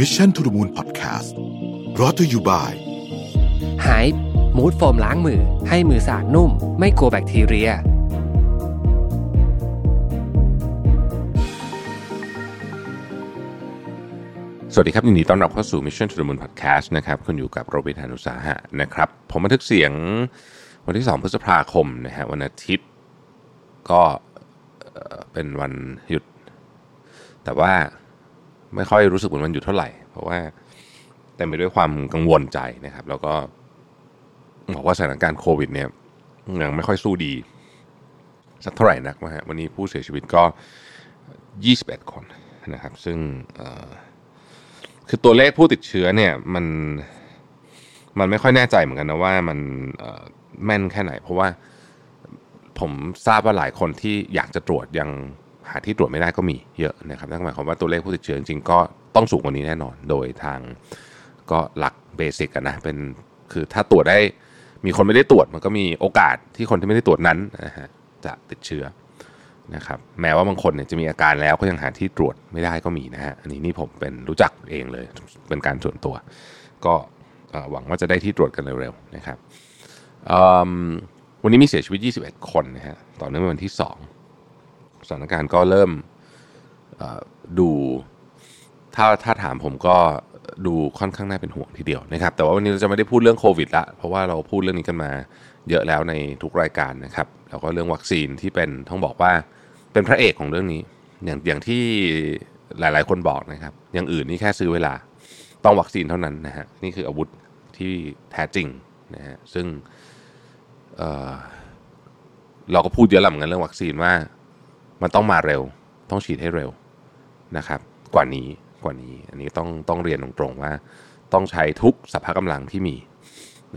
Mission to the Moon Podcast รอ t ธออยู่บ่ายหายมูดโฟมล้างมือ ให้มือสะอาดนุ่ม ไม่กลัวแบคทีเรีย สวัสดีครับยินดีต้อนรับเข้าสู่ Mission to the Moon Podcast นะครับคุณอยู่กับโรบิทานุสาหะนะครับ ผมบันทึกเสียงวันที่ 2 พฤษภาคมนะฮะวันอาทิตย์ ก็เอ่อเป็นวันหยุด แต่ว่า ไม่ค่อยรู้สึกเหมือนวันหยุดเท่าไหร่ เพราะว่าเต็มไปด้วยความกังวลใจนะครับ แล้วก็บอกว่าสถานการณ์โควิดเนี่ยยังไม่ค่อยสู้ดี สักเท่าไหร่นักนะฮะวันนี้ผู้เสียชีวิตก็ 21 คนนะครับ ซึ่งคือตัวเลขผู้ติดเชื้อเนี่ยมันมันไม่ค่อยแน่ใจเหมือนกันนะว่ามันแม่นแค่ไหน เพราะว่าผมทราบว่าหลายคนที่อยากจะตรวจยัง หาที่ตรวจไม่ได้ก็มีเยอะนะครับนั่นหมายความว่าตัวเลขผู้ติดเชื้อจริงๆก็ต้องสูงกว่านี้แน่นอน โดยทางก็หลักเบสิกนะเป็นคือถ้าตรวจได้มีคนไม่ได้ตรวจมันก็มีโอกาสที่คนที่ไม่ได้ตรวจนั้นนะฮะจะติดเชื้อนะครับแม้ว่าบางคนเนี่ยจะมีอาการแล้วก็ยังหาที่ตรวจไม่ได้ก็มีนะฮะอันนี้นี่ผมเป็นรู้จักเองเลยเป็นการส่วนตัว ก็หวังว่าจะได้ที่ตรวจกันเร็วๆนะครับวันนี้มีเสียชีวิต 21 คนนะฮะต่อเนื่องเป็นวันที่ 2 สถานการณ์ก็เริ่มดูถ้าถ้าถามผมก็ดูค่อนข้างน่าเป็นห่วงทีเดียวนะครับ แต่ว่าวันนี้เราจะไม่ได้พูดเรื่องโควิดละเพราะว่าเราพูดเรื่องนี้กันมาเยอะแล้วในทุกรายการนะครับแล้วก็เรื่องวัคซีนที่เป็นต้องบอกว่าเป็นพระเอกของเรื่องนี้ อย่างอย่างที่หลาย ๆ คนบอกนะครับ อย่างอื่นนี่แค่ซื้อเวลาต้องวัคซีนเท่านั้นนะฮะนี่คืออาวุธที่แท้จริงนะฮะซึ่งเเราก็พูดเยอะแล้วเหมือนกันเรื่องวัคซีนว่า มันต้องมาเร็ว ต้องฉีดให้เร็วนะครับ กว่านี้กว่านี้ อันนี้ต้องต้องเรียนตรงๆว่า ต้องใช้ทุกสภากำลังที่มี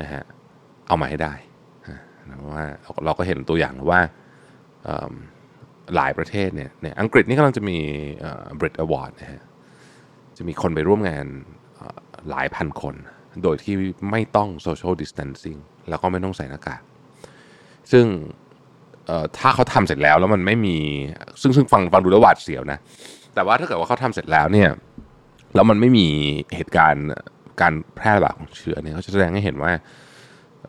นะฮะเอามาให้ได้นะเพราะว่าเราก็เห็นตัวอย่างว่าหลายประเทศเนี่ยเนี่ยอังกฤษนี่กำลังจะมีบริตอวอร์ดนะฮะจะมีคนไปร่วมงานหลายพันคน โดยที่ไม่ต้องโซเชียลดิส a ทนซิ่งแล้วก็ไม่ต้องใส่หน้ากากซึ่ง ถ้าเขาทำเสร็จแล้วแล้วมันไม่มีซึ่งซึ่งฟังฟังดูแล้วหวาดเสียวนะ แต่ว่าถ้าเกิดว่าเขาทำเสร็จแล้วเนี่ยแล้วมันไม่มีเหตุการณ์การแพร่ระบาดของเชื้อเนี่ยเขาจะแสดงให้เห็นว่า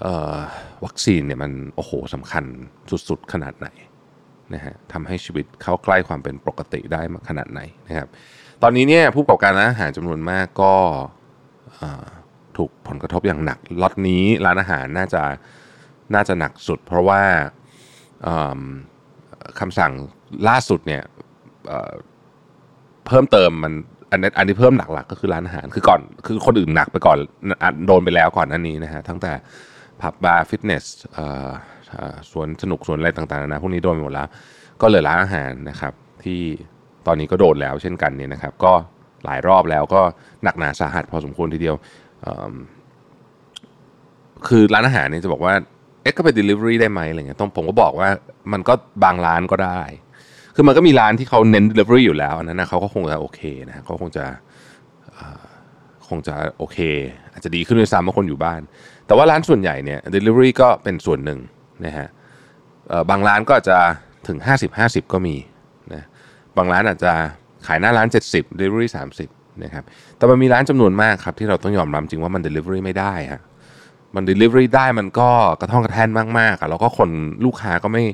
เอ่อวัคซีนเนี่ยมันโอ้โหสำคัญสุดๆขนาดไหนนะฮะทำให้ชีวิตเข้าใกล้ความเป็นปกติได้ขนาดไหนนะครับ ตอนนี้เนี่ยผู้ประกอบการร้านอาหารจำนวนมากก็เอ่อถูกผลกระทบอย่างหนักล็อตนี้ร้านอาหารน่าจะน่าจะหนักสุด เพราะว่า คำสั่งล่าสุดเนี่ยเเพิ่มเติมมันอันนี้อันที่เพิ่มหนักๆก็คือร้านอาหารคือก่อนคือคนอื่นหนักไปก่อนโดนไปแล้วก่อนหน้านี้นะฮะทั้งแต่ผับบาร์ฟิตเนสเสวนสนุกสวนอะไรต่างๆนะพวกนี้โดนไปหมดแล้ว ก็เหลือร้านอาหารนะครับ ที่ตอนนี้ก็โดนแล้วเช่นกันเนี่ยนะครับ ก็หลายรอบแล้วก็หนักหนาสาหัสพอสมควรทีเดียวคือร้านอาหารเนี่ยจะบอกว่า เอ๊ะก็ไป delivery ได้ไหมอะไรเงี้ยต้องผมก็บอกว่ามันก็บางร้านก็ได้ คือมันก็มีร้านที่เขาเน้น delivery อยู่แล้วอันนั้นนะเขาก็คงจะโอเคนะเขาคงจะคงจะโอเค อาจจะดีขึ้นด้วยซ้ำเมื่อคนอยู่บ้าน แต่ว่าร้านส่วนใหญ่เนี่ย delivery ก็เป็นส่วนหนึ่งนะฮะเอ่อบางร้านก็จจะถึง 50-50 ก็มีนะบางร้านอาจจะขายหน้าร้าน 70 delivery 30นะครับแต่มันมีร้านจำนวนมากครับที่เราต้องยอมรับจริงว่ามัน delivery ไม่ได้ฮะ มัน delivery ได้มันก็กระท่องกระแท่นมากๆอะแล้วก็คนลูกค้าก็ไม่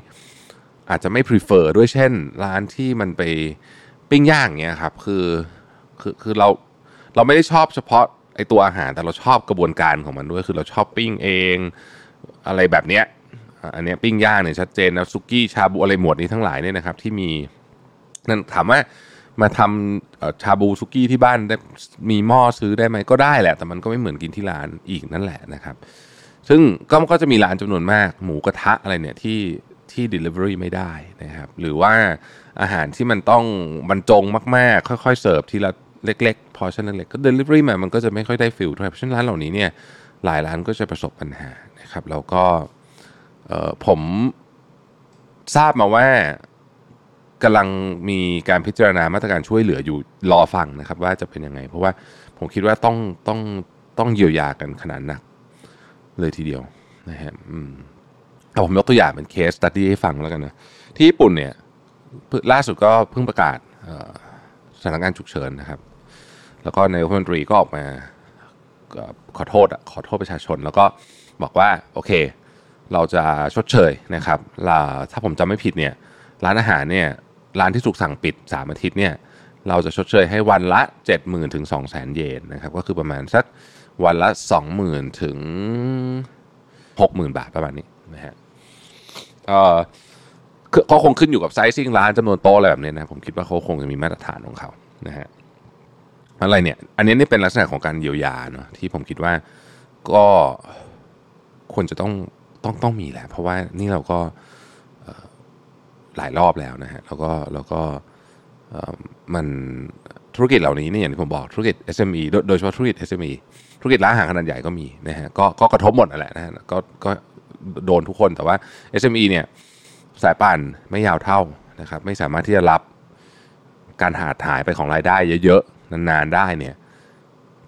อาจจะไม่ prefer ด้วยเช่น ร้านที่มันไปปิ้งย่างเงี้ยครับคือคือคือเราเราไม่ได้ชอบเฉพาะไอตัวอาหารแต่เราชอบกระบวนการของมันด้วย คือเราชอบปิ้งเอง อะไรแบบเนี้ยอันเนี้ยปิ้งย่างเนี่ยชัดเจนนะซุกี้ชาบูอะไรหมวดนี้ทั้งหลายเนี่ยนะครับ ที่มีนั่นถามว่า มาทำชาบูซุกี้ที่บ้านได้มีหม้อซื้อได้ไหมก็ได้แหละ แต่มันก็ไม่เหมือนกินที่ร้านอีกนั่นแหละนะครับ ซึ่งก็ก็จะมีร้านจำนวนมาก หมูกระทะอะไรเนี่ยที่ที่ delivery ไม่ได้นะครับ หรือว่าอาหารที่มันต้องบรรจงมากๆ ค่อยๆ เสิร์ฟทีละเล็กๆ พอชั่นเล็กๆ ก็ delivery มามันก็จะไม่ค่อยได้ฟิลเท่าไหร่เพราะฉะนั้นร้านเหล่านี้เนี่ยหลายร้านก็จะประสบปัญหานะครับ แล้วก็ผมทราบมาว่า กำลังมีการพิจารณามาตรการช่วยเหลืออยู่รอฟังนะครับ ว่าจะเป็นยังไง เพราะว่าผมคิดว่าต้องต้องต้องเยียวยากันขนาดหนัก เลยทีเดียวนะฮะอืมแต่ผมยกตัวอย่างเป็นเคสตัดดี้ให้ฟังแล้วกันนะ ที่ญี่ปุ่นเนี่ยล่าสุดก็เพิ่งประกาศสถานการณ์ฉุกเฉินนะครับ แล้วก็นายกรัฐมนตรีก็ออกมาขอโทษขอโทษประชาชน แล้วก็บอกว่าโอเค เราจะชดเชยนะครับถ้าผมจำไม่ผิดเนี่ยร้านอาหารเนี่ย ร้านที่ถูกสั่งปิด 3 อาทิตย์เนี่ยเราจะชดเชยให้วันละ 70,000ถึง200,000 เยนนะครับก็คือประมาณสักวันละ 20,000ถึง60,000 บาทประมาณนี้นะฮะเอ่อก็คงขึ้นอยู่กับไซซิ่งร้านจำนวนโต๊ะอะไรแบบนี้นะผมคิดว่าเขาคงจะมีมาตรฐานของเขานะฮะอะไรเนี่ย อันนี้นี่เป็นลักษณะของการเยียวยาเนาะที่ผมคิดว่าก็ควรจะต้องต้องต้องมีแหละ เพราะว่านี่เราก็ หลายรอบแล้วนะฮะแล้วก็แล้วก็มันธุรกิจเหล่านี้เนี่ยอย่างที่ผมบอกธุรกิจ SME โดยเฉพาะธุรกิจ SME ธุรกิจร้านอาหารขนาดใหญ่ก็มีนะฮะก็ก็กระทบหมดนั่นแหละนะฮะก็ก็โดนทุกคนแต่ว่า SME เนี่ยสายป่านไม่ยาวเท่านะครับไม่สามารถที่จะรับการหาถ่ายไปของรายได้เยอะๆ นานๆได้เนี่ย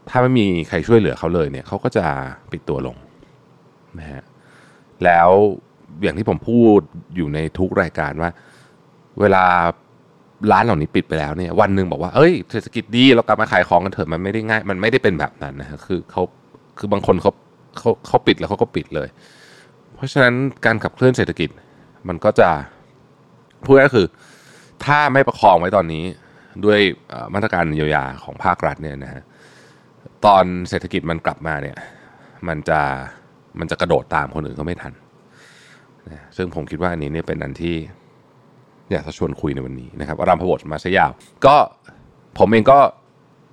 ถ้าไม่มีใครช่วยเหลือเขาเลยเนี่ยเขาก็จะปิดตัวลงนะฮะแล้ว อย่างที่ผมพูดอยู่ในทุกรายการว่า เวลาร้านเหล่านี้ปิดไปแล้วเนี่ย วันหนึ่งบอกว่าเอ้ยเศรษฐกิจดีเรากลับมาขายของกันเถอะมันไม่ได้ง่าย มันไม่ได้เป็นแบบนั้นนะคือเขาคือบางคนเขาเขาเขาปิดแล้วเขาก็ปิดเลย เพราะฉะนั้นการขับเคลื่อนเศรษฐกิจมันก็จะพูดก็คือ ถ้าไม่ประคองไว้ตอนนี้ด้วยมาตรการเยียวยาของภาครัฐเนี่ยนะฮะตอนเศรษฐกิจมันกลับมาเนี่ย มันจะมันจะกระโดดตามคนอื่นก็ไม่ทัน นะซึ่งผมคิดว่าอันนี้เนี่ยเป็นอันที่อยากจะชวนคุยในวันนี้นะครับอารามพบทมาซะยาว ก็ผมเองก็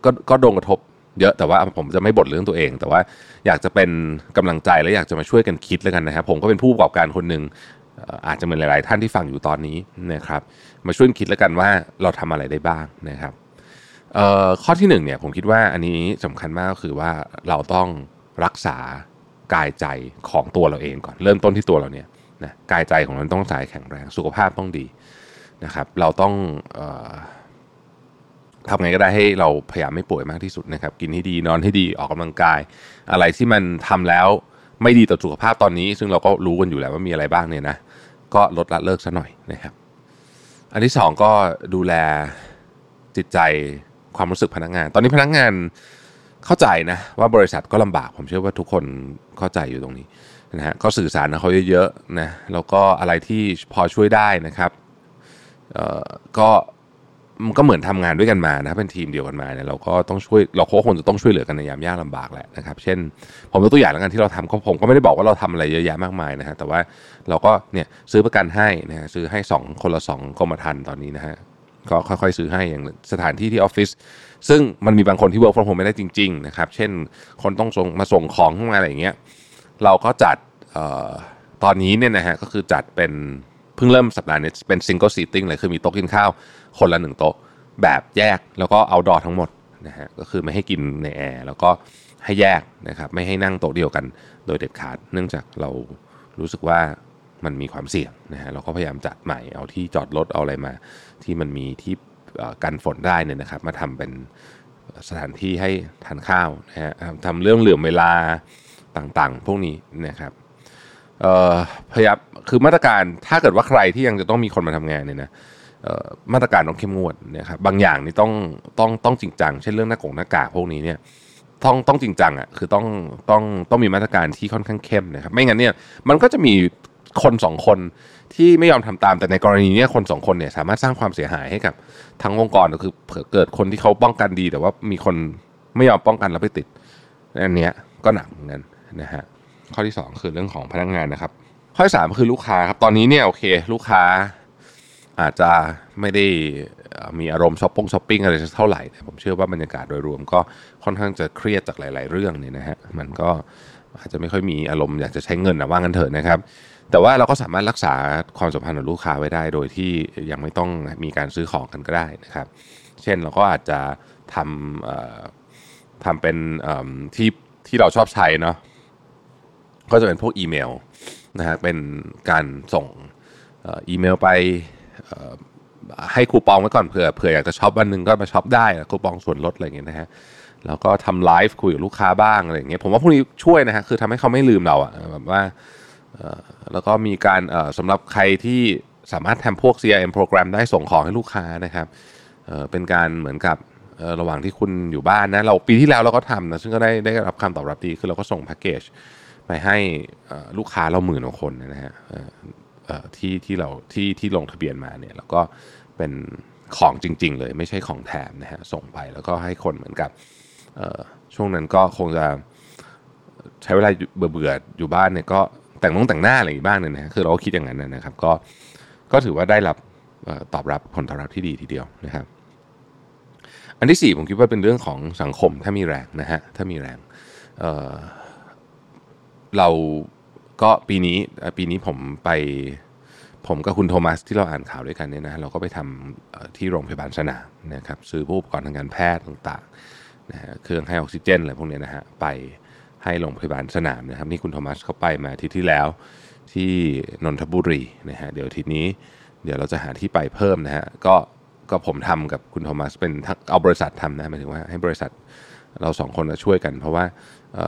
ก็ก็โดนกระทบเยอะแต่ว่าผมจะไม่บ่นเรื่องตัวเอง แต่ว่าอยากจะเป็นกำลังใจและอยากจะมาช่วยกันคิดแล้วกันนะครับ ผมก็เป็นผู้ประกอบการคนหนึ่งอาจจะเหมือนหลาย ๆ ท่านที่ฟังอยู่ตอนนี้นะครับ มาช่วยคิดแล้วกันว่าเราทำอะไรได้บ้างนะครับข้อที่หนึ่งเนี่ยผมคิดว่าอันนี้สำคัญมากก็คือว่าเราต้องรักษากายใจของตัวเราเองก่อน เริ่มต้นที่ตัวเราเนี่ย นะกายใจของเราต้องสายแข็งแรงสุขภาพต้องดีนะครับ เราต้องออทำไงก็ได้ให้เราพยายามไม่ป่วยมากที่สุดนะครับ กินให้ดีนอนให้ดีออกกำลังกาย อะไรที่มันทำแล้วไม่ดีต่อสุขภาพตอนนี้ ซึ่งเราก็รู้กันอยู่แล้วว่ามีอะไรบ้างเนี่ยนะก็ลดละเลิกซะหน่อยนะครับ อันที่สองก็ดูแลจิตใจความรู้สึกพนักงาน ตอนนี้พนักงานเข้าใจนะว่าบริษัทก็ลำบากผมเชื่อว่าทุกคนเข้าใจอยู่ตรงนี้ นะฮะก็สื่อสารกับเขาเยอะๆนะแล้วก็อะไรที่พอช่วยได้นะครับเอ่อก็มันก็เหมือนทำงานด้วยกันมานะเป็นทีมเดียวกันมาเนี่ยเราก็ต้องช่วยเราโค้ชคนจะต้องช่วยเหลือกันในยามยากลำบากแหละนะครับ เช่น ผมยกตัวอย่างแล้วกันที่เราทำก็ผมก็ไม่ได้บอกว่าเราทำอะไรเยอะแยะมากมายนะฮะแต่ว่าเราก็เนี่ยซื้อประกันให้นะฮะซื้อให้ 2 คนละ 2กรมธรรม์ตอนนี้นะฮะก็ค่อยๆ ซื้อให้อย่างสถานที่ที่ออฟฟิศซึ่งมันมีบางคนที่ work from home ไม่ได้จริง ๆ นะครับ เช่นคนต้องส่งมาส่งของเข้ามาอะไรอย่างเงี้ย ก็จัดออตอนนี้เนี่ยนะฮะก็คือจัดเป็นเพิ่งเริ่มสัปดาห์นี้เป็น single seating เลยคือมีโต๊ะกินข้าวคนละหนึ่งโต๊ะแบบแยกแล้วก็เอาดอทั้งหมดนะฮะก็คือไม่ให้กินในแอร์แล้วก็ให้แยกนะครับไม่ให้นั่งโต๊ะเดียวกันโดยเด็ดขาด เนื่องจากเรารู้สึกว่ามันมีความเสี่ยงนะฮะเราก็พยายามจัดใหม่เอาที่จอดรถเอาอะไรมา ที่มันมีที่กันฝนได้เนี่ยนะครับ มาทำเป็นสถานที่ให้ทานข้าวนะฮะทำเรื่องเหลื่อมเวลา ต่างๆ พวกนี้นะครับพยายามคือมาตรการถ้าเกิดว่าใครที่ยังจะต้องมีคนมาทำงานเนี่ยนะมาตรการต้องเข้มงวดนะครับบางอย่างนี่ต้องต้องต้องจริงจัง เช่นเรื่องหน้ากงหน้ากากพวกนี้เนี่ยต้องต้องจริงจังอะคือต้องต้องต้องมีมาตรการที่ค่อนข้างเข้มนะครับไม่งั้นเนี่ยมันก็จะมีคนสองคนที่ไม่ยอมทำตามแต่ในกรณีนี้คนสองคนเนี่ยสามารถสร้างความเสียหายให้กับทั้งองค์กรก็คือเกิดคนที่เขาป้องกันดี แต่ว่ามีคนไม่ยอมป้องกันแล้วไปติดอันนี้ก็หนักเหมือนกัน นะฮะข้อที่ 2 คือเรื่องของพนักงานนะครับ ข้อที่สามคือลูกค้าครับตอนนี้เนี่ยโอเค ลูกค้าอาจจะไม่ได้มีอารมณ์ช้อปปิ้งช้อปปิ้งอะไรเท่าไหร่แต่ผมเชื่อว่าบรรยากาศโดยรวมก็ค่อนข้างจะเครียดจากหลาย ๆ เรื่องเนี่ยนะฮะมันก็อาจจะไม่ค่อยมีอารมณ์อยากจะใช้เงินนะว่างันเถอะนะครับ แต่ว่าเราก็สามารถรักษาความสัมพันธ์กับลูกค้าไว้ได้ โดยที่ยังไม่ต้องมีการซื้อของกันก็ได้นะครับ เช่นเราก็อาจจะทำทำเป็นที่ที่เราชอบใช้เนาะ ก็จะเป็นพวกอีเมลนะฮะเป็นการส่งอีเมลไปให้คูปองไว้ก่อนเผื่อเผื่ออยากจะช็อปวันหนึ่งก็มาช็อปได้คูปองส่วนลดอะไรอย่างเงี้ยนะฮะแล้วก็ทำไลฟ์คุยกับลูกค้าบ้างอะไรอย่างเงี้ยผมว่าพวกนี้ช่วยนะฮะคือทำให้เขาไม่ลืมเราอะแบบว่าแล้วก็มีการสำหรับใครที่สามารถทำพวก CRM โปรแกรมได้ส่งของให้ลูกค้านะครับเป็นการเหมือนกับระหว่างที่คุณอยู่บ้านนะเราปีที่แล้วเราก็ทำนะซึ่งก็ได้ได้รับคำตอบรับดีคือเราก็ส่งแพ็กเกจ ไปให้ลูกค้าเราหมื่นกว่าคนนะฮะที่ที่เราที่ที่ลงทะเบียนมาเนี่ยแล้วก็เป็นของจริง ๆ เลยไม่ใช่ของแถมนะฮะส่งไปแล้วก็ให้คนเหมือนกับช่วงนั้นก็คงจะใช้เวลาเบื่อเบื่อๆอยู่บ้านเนี่ยก็แต่งน้องแต่งหน้าอะไรอย่างบ้างเนี่ยนะคือเราก็คิดอย่างนั้นนะครับ ก็ก็ถือว่าได้รับออตอบรับผลตอบรับที่ดีทีเดียวนะครับ อันที่สี่ผมคิดว่าเป็นเรื่องของสังคมถ้ามีแรงนะฮะถ้ามีแรง เราก็ปีนี้ปีนี้ผมไปผมกับคุณโทมัสที่เราอ่านข่าวด้วยกันเนี่ยนะเราก็ไปทำที่โรงพยาบาลสนามนะครับซื้อผู้อุปกรณ์ทางการแพทย์ต่างๆนะฮะเครื่องให้ออกซิเจนอะไรพวกเนี้ยนะฮะไปให้โรงพยาบาลสนามนะครับนี่คุณโทมัสเขาไปมาอาที่ที่แล้วที่นนทบุรีนะฮะเดี๋ยวทีนี้ เดี๋ยวเราจะหาที่ไปเพิ่มนะฮะก็ก็ผมทำกับคุณโทมัสเป็นทั้งเอาบริษัททำนะหมายถึงว่าให้บริษัทเราสองคนช่วยกัน เพราะว่าเอ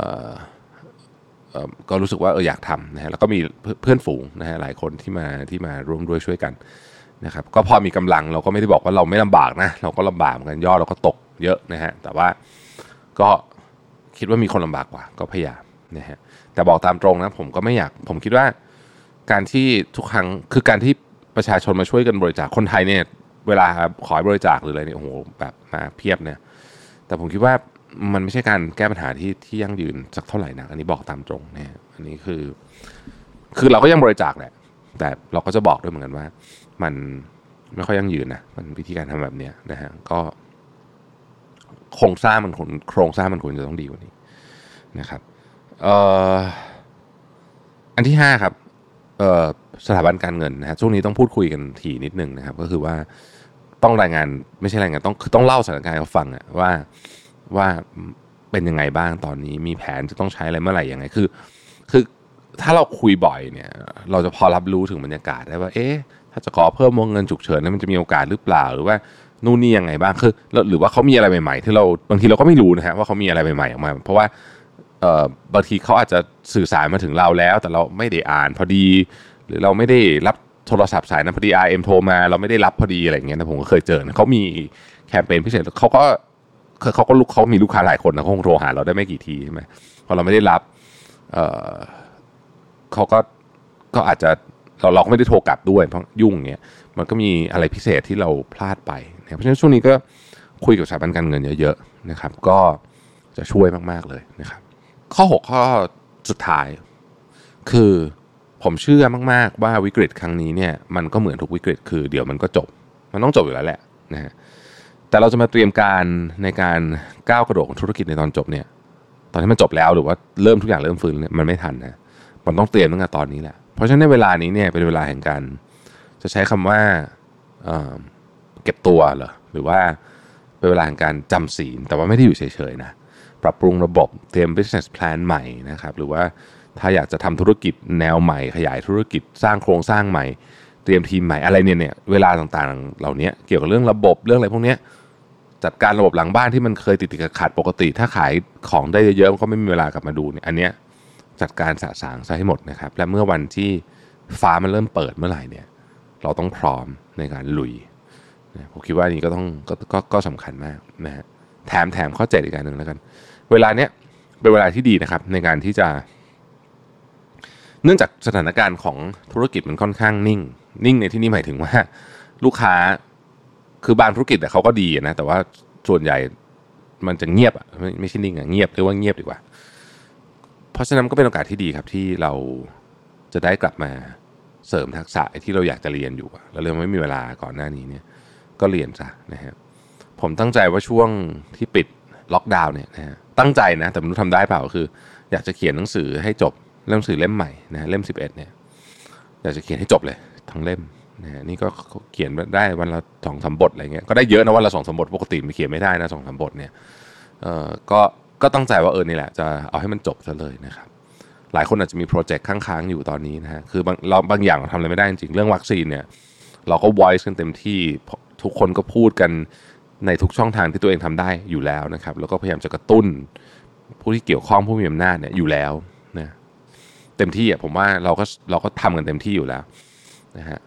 ก็รู้สึกว่าเอออยากทำนะฮะแล้วก็มีเพื่อนเพื่อนฝูงนะฮะหลายคนที่มาที่มาร่วมด้วยช่วยกันนะครับก็พอมีกำลังเราก็ไม่ได้บอกว่าเราไม่ลำบากนะเราก็ลำบากเหมือนกันยอดเราก็ตกเยอะนะฮะแต่ว่าก็คิดว่ามีคนลำบากกว่า ก็พยายามนะฮะแต่บอกตามตรงนะผมก็ไม่อยากผมคิดว่าการที่ทุกครั้งคือการที่ประชาชนมาช่วยกันบริจาคคนไทยเนี่ยเวลาขอบริจาคหรืออะไรเนี่ยโอ้โหแบบมาเพียบเนี่ยแต่ผมคิดว่า มันไม่ใช่การแก้ปัญหาที่ที่ยั่งยืนสักเท่าไหร่นักอันนี้บอกตามตรงเนี่ยอันนี้คือ คือเราก็ยังบริจาคแหละแต่เราก็จะบอกด้วยเหมือนกันว่า มันไม่ค่อยยั่งยืนนะมันวิธีการทำแบบเนี้ยนะฮะก็โครงสร้างมันโครงสร้างมันควรจะต้องดีกว่านี้นะครับเอ่ออันที่ห้าครับเอ่อสถาบันการเงินนะฮะช่วงนี้ต้องพูดคุยกันทีนิดนึงนะครับ ก็คือว่าต้องรายงานไม่ใช่รายงานต้องคือต้องเล่าสถานการณ์ให้เขาฟังอะว่า ว่าเป็นยังไงบ้างตอนนี้ มีแผนจะต้องใช้อะไรเมื่อไหร่ยังไงคือ คือถ้าเราคุยบ่อยเนี่ย เราจะพอรับรู้ถึงบรรยากาศได้ว่า เอ๊ะถ้าจะขอเพิ่มวงเงินฉุกเฉินนี่ยมันจะมีโอกาสหรือเปล่าหรือว่านู่นนี่ยังไงบ้างคือหรือว่าเขามีอะไรใหม่ๆ ที่เราบางทีเราก็ไม่รู้นะฮะว่าเขามีอะไรใหม่ๆออกมา เพราะว่าเอ่อบางทีเขาอาจจะสื่อสารมาถึงเราแล้ว แต่เราไม่ได้อ่านพอดี หรือเราไม่ได้รับโทรศัพท์สายนั้นพอดี RM โทรมา เราไม่ได้รับพอดีอะไรอย่างเงี้ยนะผมก็เคยเจอนะเขามีแคมเปญพิเศษเขาก็ เขาก็ลูกเขามีลูกค้าหลายคนนะเขาคงโทรหาเราได้ไม่กี่ทีใช่ไหมพอเราไม่ได้รับเเขาก็ก็อาจจะเราเราก็ไม่ได้โทรกลับด้วยเพราะยุ่งเงี้ยมันก็มีอะไรพิเศษที่เราพลาดไปเพราะฉะนั้นช่วงนี้ก็คุยกับสถาบันการเงินเยอะๆนะครับ ก็จะช่วยมากๆเลยนะครับ ข้อ 6 ข้อสุดท้าย คือผมเชื่อมากๆว่าวิกฤตครั้งนี้เนี่ยมันก็เหมือนทุกวิกฤตคือเดี๋ยวมันก็จบ มันต้องจบอยู่แล้วแหละนะฮะ แต่เราจะมาเตรียมการในการก้าวกระโดดของธุรกิจในตอนจบเนี่ย ตอนที่มันจบแล้วหรือว่าเริ่มทุกอย่างเริ่มฟื้นเนี่ยมันไม่ทันนะมันต้องเตรียมตั้งแต่ตอนนี้แหละเพราะฉะนั้นในเวลานี้เนี่ยเป็นเวลาแห่งการจะใช้คำว่าเเก็บตัวเหรอหรือว่าเป็นเวลาแห่งการจำศีลแต่ว่าไม่ได้อยู่เฉยๆนะปรับปรุงระบบเตรียม business plan ใหม่นะครับหรือว่าถ้าอยากจะทำธุรกิจแนวใหม่ ขยายธุรกิจสร้างโครงสร้างใหม่ ตรียมทีมใหม่อะไรเนี่ยเนี่ยเวลาต่างๆ เหล่านี้เกี่ยวกับเรื่องระบบเรื่องอะไรพวกนี้จัดการระบบหลังบ้านที่มันเคยติดติดขัดปกติ ถ้าขายของได้เยอะๆมันก็ไม่มีเวลากลับมาดูเนี่ยอันเนี้ยจัดการสะสางซะให้หมดนะครับ และเมื่อวันที่ฟ้ามันเริ่มเปิดเมื่อไหร่เนี่ย เราต้องพร้อมในการลุยผมคิดว่านี่ก็ต้องก็ก็ก็สำคัญมากนะฮะแถมแถมข้อเจ็ดอีกการหนึ่งแล้วกัน เวลาเนี้ยเป็นเวลาที่ดีนะครับ ในการที่จะ เนื่องจากสถานการณ์ของธุรกิจมันค่อนข้างนิ่ง นิ่งในที่นี้หมายถึงว่า ลูกค้าคือบางธุรกิจแต่เขาก็ดีนะแต่ว่าส่วนใหญ่มันจะเงียบอะไม่ไม่ใช่นิ่งอะเงียบเรียกว่าเงียบดีกว่า เพราะฉะนั้นก็เป็นโอกาสที่ดีครับที่เราจะได้กลับมาเสริมทักษะที่เราอยากจะเรียนอยู่อะเราเรียนไม่มีเวลาก่อนหน้านี้เนี่ย ก็เรียนซะนะฮะผมตั้งใจว่าช่วงที่ปิดล็อกดาวน์เนี่ยนะฮะตั้งใจนะ แต่ไม่รู้ทำได้เปล่าคือ อยากจะเขียนหนังสือให้จบเล่มสือเล่มใหม่นะเล่ม 11เนี่ยอยากจะเขียนให้จบเลย ทั้งเล่มนะนี่ก็เขียนได้วันละสองสามบทอะไรเงี้ยก็ได้เยอะนะวันละสองสามบทปกติมันเขียนไม่ได้นะสองสามบทเนี่ยเอ่อก็ก็ตั้งใจว่าเออนี่แหละ จะเอาให้มันจบซะเลยนะครับหลายคนอาจจะมีโปรเจกต์ค้างๆอยู่ตอนนี้นะฮะคือบางเราบางอย่างเราทำอะไรไม่ได้จริงเรื่องวัคซีนเนี่ยเราก็ voice กันเต็มที่ทุกคนก็พูดกันในทุกช่องทางที่ตัวเองทำได้อยู่แล้วนะครับ แล้วก็พยายามจะกระตุ้น ผู้ที่เกี่ยวข้องผู้มีอำนาจเนี่ยอยู่แล้วนะเต็มที่อะผมว่าเราก็เราก็ทำกันเต็มที่อยู่แล้ว นะฮะ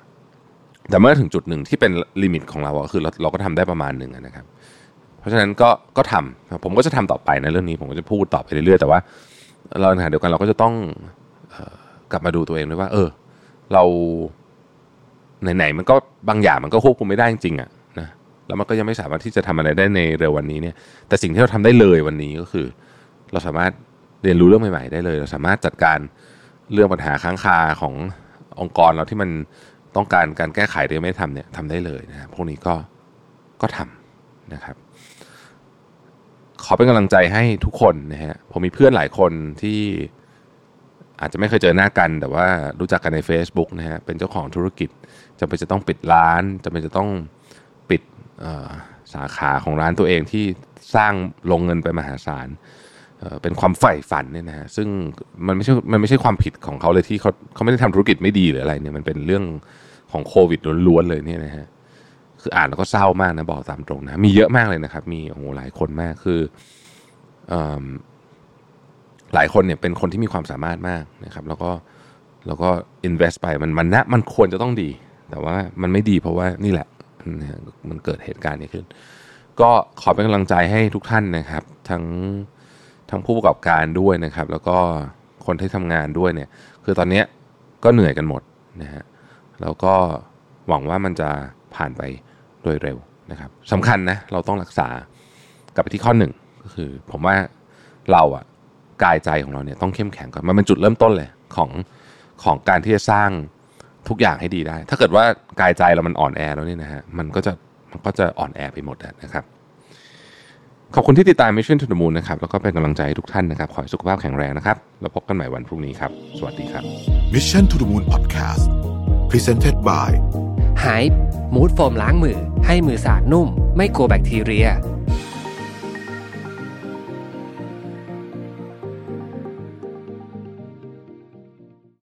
แต่เมื่อถึงจุดหนึ่งที่เป็นลิมิตของเราอะคือเราเราก็ทำได้ประมาณหนึ่งนะครับ เพราะฉะนั้นก็ก็ทำผมก็จะทำต่อไปในะเรื่องนี้ผมก็จะพูดต่อไปเรื่อยๆแต่ว่า เราในขณะเดียวกันเราก็จะต้องออกลับมาดูตัวเองด้วยว่า เออ เราไหนๆมันก็บางอย่างมันก็ควบคุมไม่ได้จริงๆอะนะแล้วมันก็ยังไม่สามารถที่จะทำอะไรได้ในเร็ววันนี้เนี่ย แต่สิ่งที่เราทำได้เลยวันนี้ก็คือ เราสามารถเรียนรู้เรื่องใหม่ๆได้เลย เราสามารถจัดการเรื่องปัญหาค้างคาของ องค์กรเราที่มันต้องการการแก้ไขโดยไม่ทำเนี่ยทำได้เลยนะพวกนี้ก็ก็ทำนะครับ ขอเป็นกำลังใจให้ทุกคนนะฮะผมมีเพื่อนหลายคนที่อาจจะไม่เคยเจอหน้ากัน แต่ว่ารู้จักกันใน Facebook นะฮะเป็นเจ้าของธุรกิจจำเป็นจะต้องปิดร้านจำเป็นจะต้องปิดสาขาของร้านตัวเองที่สร้างลงเงินไปมหาศาล เป็นความใฝ่ฝันเนี่ยนะฮะซึ่งมันไม่ใช่มันไม่ใช่ความผิดของเขาเลยที่เขาเขาไม่ได้ทำธุรกิจไม่ดีหรืออะไรเนี่ยมันเป็นเรื่องของโควิดล้วนๆเลยเนี่ยนะฮะคืออ่านแล้วก็เศร้ามากนะบอกตามตรงนะมีเยอะมากเลยนะครับ มีโอ้โหหลายคนมากคือเอมหลายคนเนี่ยเป็นคนที่มีความสามารถมากนะครับ แล้วก็แล้วก็ invest ไปมันมันนะมันควรจะต้องดี แต่ว่ามันไม่ดีเพราะว่านี่แหละนะฮะมันเกิดเหตุการณ์นี้ขึ้น ก็ขอเป็นกำลังใจให้ทุกท่านนะครับ ทั้ง ทั้งผู้ประกอบการด้วยนะครับ แล้วก็คนที่ทำงานด้วยเนี่ย คือตอนนี้ก็เหนื่อยกันหมดนะฮะแล้วก็หวังว่ามันจะผ่านไปโดยเร็วนะครับสำคัญนะเราต้องรักษากลับไปที่ข้อหนึ่งก็คือ ผมว่าเราอะกายใจของเราเนี่ยต้องเข้มแข็งก่อนมันเป็นจุดเริ่มต้นเลยของของการที่จะสร้างทุกอย่างให้ดีได้ ถ้าเกิดว่ากายใจเรามันอ่อนแอแล้วเนี่ยนะฮะมันก็จะมันก็จะอ่อนแอไปหมดนะครับ ขอบคุณที่ติดตาม Mission to the Moon นะครับแล้วก็เป็นกำลังใจให้ทุกท่านนะครับ ขอให้สุขภาพแข็งแรงนะครับ แล้วพบกันใหม่วันพรุ่งนี้ครับ สวัสดีครับ Mission to the Moon Podcast Presented by ไฮป์มูดโฟมล้างมือ ให้มือสะอาดนุ่ม ไม่กลัวแบคทีเรีย